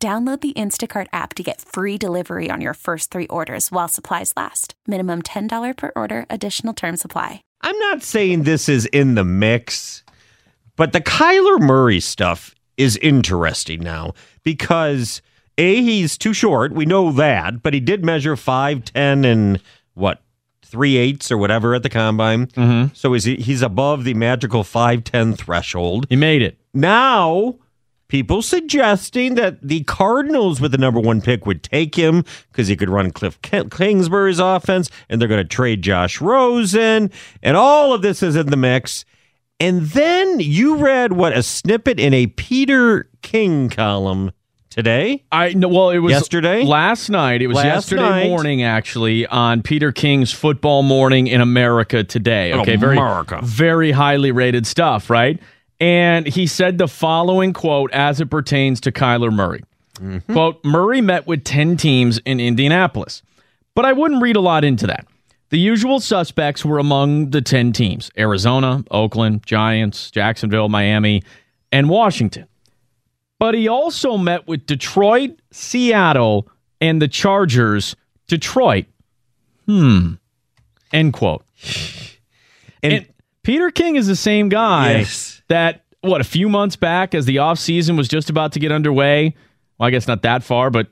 Download the Instacart app to get free delivery on your first three orders while supplies last. Minimum $10 per order, additional term supply. I'm not saying this is in the mix, but the Kyler Murray stuff is interesting now because A, he's too short. We know that, but he did measure 5'10 and what, three eighths or whatever at the combine. Mm-hmm. So is he, he's above the magical 5'10 threshold. He made it. Now, people suggesting that the Cardinals with the number one pick would take him because he could run Cliff Kingsbury's offense, and they're going to trade Josh Rosen, and all of this is in the mix. And then you read what a snippet in a Peter King column today. I no, well, it was yesterday, last night. It was Last yesterday night. morning, actually, on Peter King's Football Morning in America today. Okay, very very highly rated stuff, right? And he said the following quote as it pertains to Kyler Murray. Mm-hmm. Quote: Murray met with ten teams in Indianapolis, but I wouldn't read a lot into that. The usual suspects were among the 10 teams Arizona, Oakland, Giants, Jacksonville, Miami, and Washington. But he also met with Detroit, Seattle, and the Chargers. Detroit. Hmm. End quote. And, Peter King is the same guy Yes. That, what, a few months back, as the offseason was just about to get underway, well, I guess not that far, but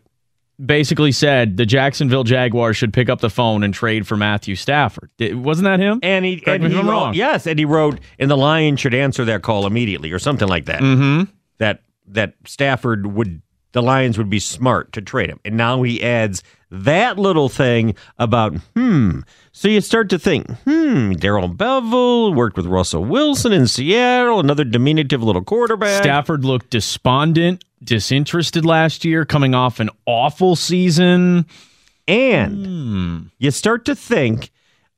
basically said the Jacksonville Jaguars should pick up the phone and trade for Matthew Stafford. Did- Wasn't that him? And he, Correct and he wrote- wrong. yes, and he wrote, and the Lions should answer that call immediately, or something like that. Mm-hmm. That that Stafford would, the Lions would be smart to trade him, and now he adds that little thing about hmm. So you start to think, hmm, Darrell Bevell worked with Russell Wilson in Seattle, another diminutive little quarterback. Stafford looked despondent, disinterested last year, coming off an awful season. And Hmm. you start to think,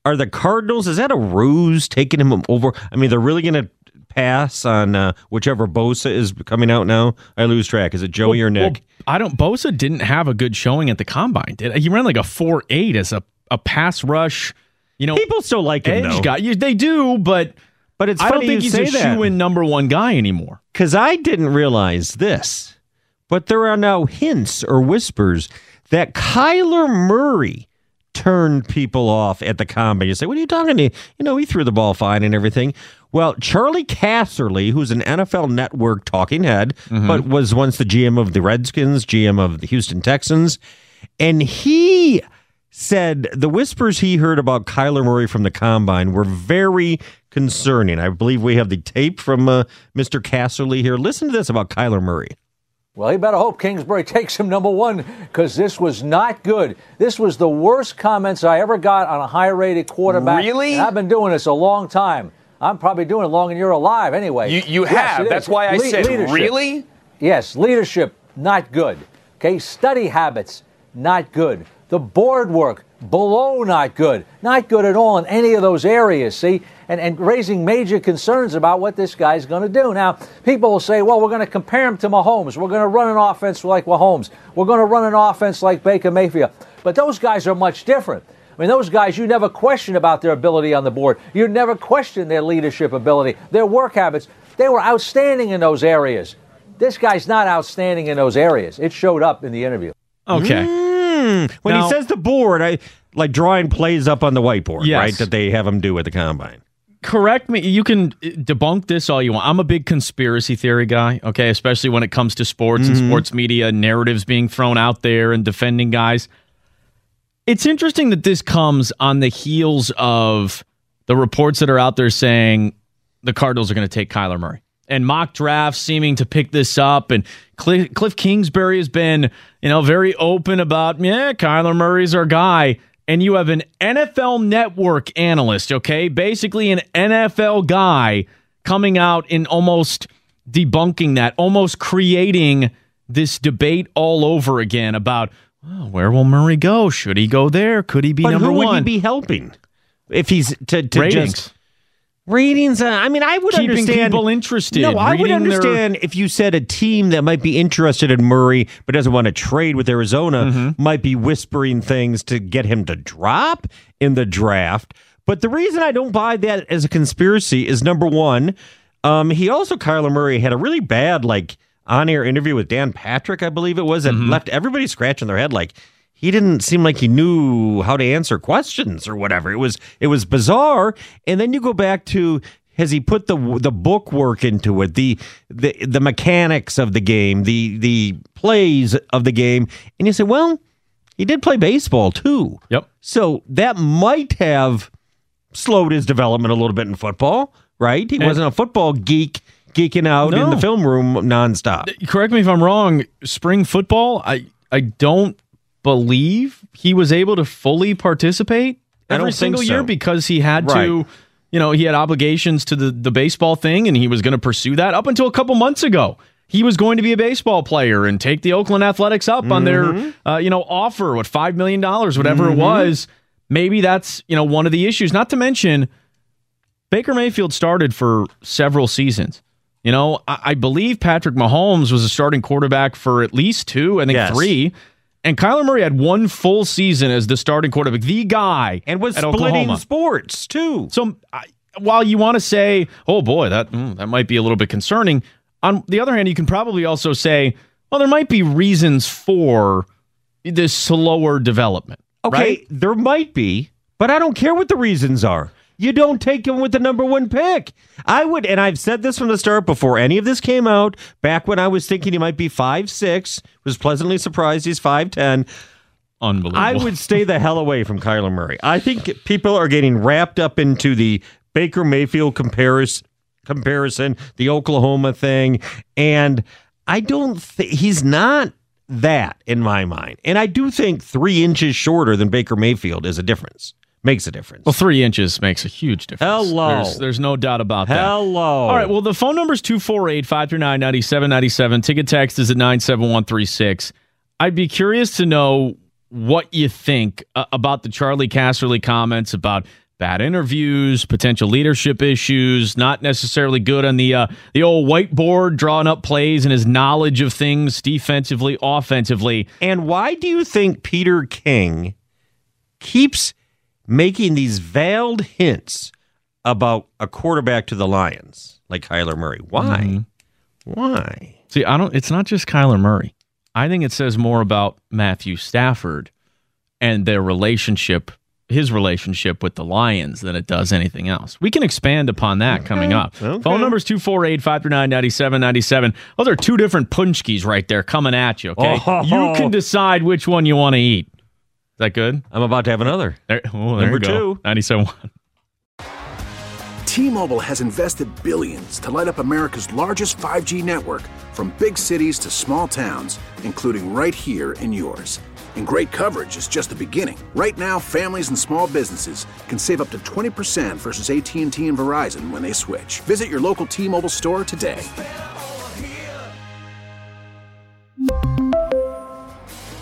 are the Cardinals, is that a ruse taking him over? I mean, they're really going to pass on uh, whichever Bosa is coming out now? I lose track. Is it Joey or Nick? Well, I don't. Bosa didn't have a good showing at the combine. Did he? ran like a four eight as a, a pass rush. You know, People still like him, edge though. guy. You- They do, but But it's I don't think he's say a shoe in number one guy anymore. Because I didn't realize this, but there are now hints or whispers that Kyler Murray turned people off at the combine. You say, what are you talking to? You know, he threw the ball fine and everything. Well, Charley Casserly, who's an NFL network talking head, but was once the GM of the Redskins, GM of the Houston Texans, and he said the whispers he heard about Kyler Murray from the combine were very concerning. I believe we have the tape from uh, Mr. Casserly here. Listen to this about Kyler Murray. Well, you better hope Kingsbury takes him number one because this was not good. This was the worst comments I ever got on a high rated quarterback. Really? And I've been doing this a long time. I'm probably doing it longer than you're alive anyway. You- you Yes, have. is. That's why I said, really? Yes, leadership, not good. Okay, study habits, not good. The board work, below not good. Not good at all in any of those areas, see? And, and raising major concerns about what this guy's going to do. Now, people will say, well, we're going to compare him to Mahomes. We're going to run an offense like Mahomes. We're going to run an offense like Baker Mayfield. But those guys are much different. I mean, those guys, you never question about their ability on the board. You never question their leadership ability, their work habits. They were outstanding in those areas. This guy's not outstanding in those areas. It showed up in the interview. Okay. Mm, when Now- he says the board, I like drawing plays up on the whiteboard, Yes. right? That they have him do at the combine. Correct me. You can uh, debunk this all you want. I'm a big conspiracy theory guy, okay, especially when it comes to sports and sports media, narratives being thrown out there and defending guys. It's interesting that this comes on the heels of the reports that are out there saying the Cardinals are going to take Kyler Murray. And mock drafts seeming to pick this up, and Cliff, Cliff Kingsbury has been, you know, very open about, yeah, Kyler Murray's our guy and you have an NFL network analyst, okay? Basically, an NFL guy coming out and almost debunking that, almost creating this debate all over again about well, where will Murray go? Should he go there? Could he be but number who one? would he be helping if he's to, to Ratings. just ratings? Uh, I mean, I would Keeping understand people interested, No, I would reading their- understand if you said a team that might be interested in Murray but doesn't want to trade with Arizona Mm-hmm. might be whispering things to get him to drop in the draft. But the reason I don't buy that as a conspiracy is number one, um, he also Kyler Murray had a really bad like on-air interview with Dan Patrick, I believe it was, that Mm-hmm. left everybody scratching their head like he didn't seem like he knew how to answer questions or whatever. It was it was bizarre. And then you go back to has he put the the book work into it, the the the mechanics of the game, the the plays of the game, and you say, well, he did play baseball too. Yep. So that might have slowed his development a little bit in football, right? He wasn't a football geek geeking out in the film room nonstop. Correct me if I'm wrong. Spring football, I I don't believe he was able to fully participate every single so. year because he had Right. to, you know, he had obligations to the the baseball thing, and he was going to pursue that up until a couple months ago. He was going to be a baseball player and take the Oakland Athletics up on Mm-hmm. their, uh, you know, offer, what five million dollars, whatever it was. Maybe that's you know one of the issues. Not to mention, Baker Mayfield started for several seasons. You know, I, I believe Patrick Mahomes was a starting quarterback for at least two, I think Yes. three. And Kyler Murray had one full season as the starting quarterback, the guy, And was splitting Oklahoma. sports too. So I, while you want to say, "Oh boy, that mm, that might be a little bit concerning," on the other hand, you can probably also say, "Well, there might be reasons for this slower development." Okay, right? there might be, but I don't care what the reasons are. You don't take him with the number one pick. I would, and I've said this from the start before any of this came out. Back when I was thinking he might be five six, was pleasantly surprised he's five ten. Unbelievable. I would stay the hell away from Kyler Murray. I think people are getting wrapped up into the Baker Mayfield comparison, comparison, the Oklahoma thing, and I don't think he's not that in my mind. And I do think three inches shorter than Baker Mayfield is a difference. Makes a difference. Well, three inches makes a huge difference. Hello. There's, there's no doubt about that. Hello. All right. Well, the phone number is 248 539 9797. Ticket text is at 97136. I'd be curious to know what you think uh, about the Charley Casserly comments about bad interviews, potential leadership issues, not necessarily good on the uh, the old whiteboard drawing up plays and his knowledge of things defensively, offensively. And why do you think Peter King keeps making these veiled hints about a quarterback to the Lions like Kyler Murray? Why? Mm-hmm. Why? See, I don't. It's not just Kyler Murray. I think it says more about Matthew Stafford and their relationship, his relationship with the Lions, than it does anything else. We can expand upon that coming up. Okay. Phone numbers is 248 539 9797. Those are two different punchkis right there coming at you, okay? Oh. You can decide which one you want to eat. Is that good? I'm about to have another. There, oh, there Number you go. two. 97.1. T-Mobile has invested billions to light up America's largest 5G network from big cities to small towns, including right here in yours. And great coverage is just the beginning. Right now, families and small businesses can save up to 20% versus AT&T and Verizon when they switch. Visit your local T-Mobile store today.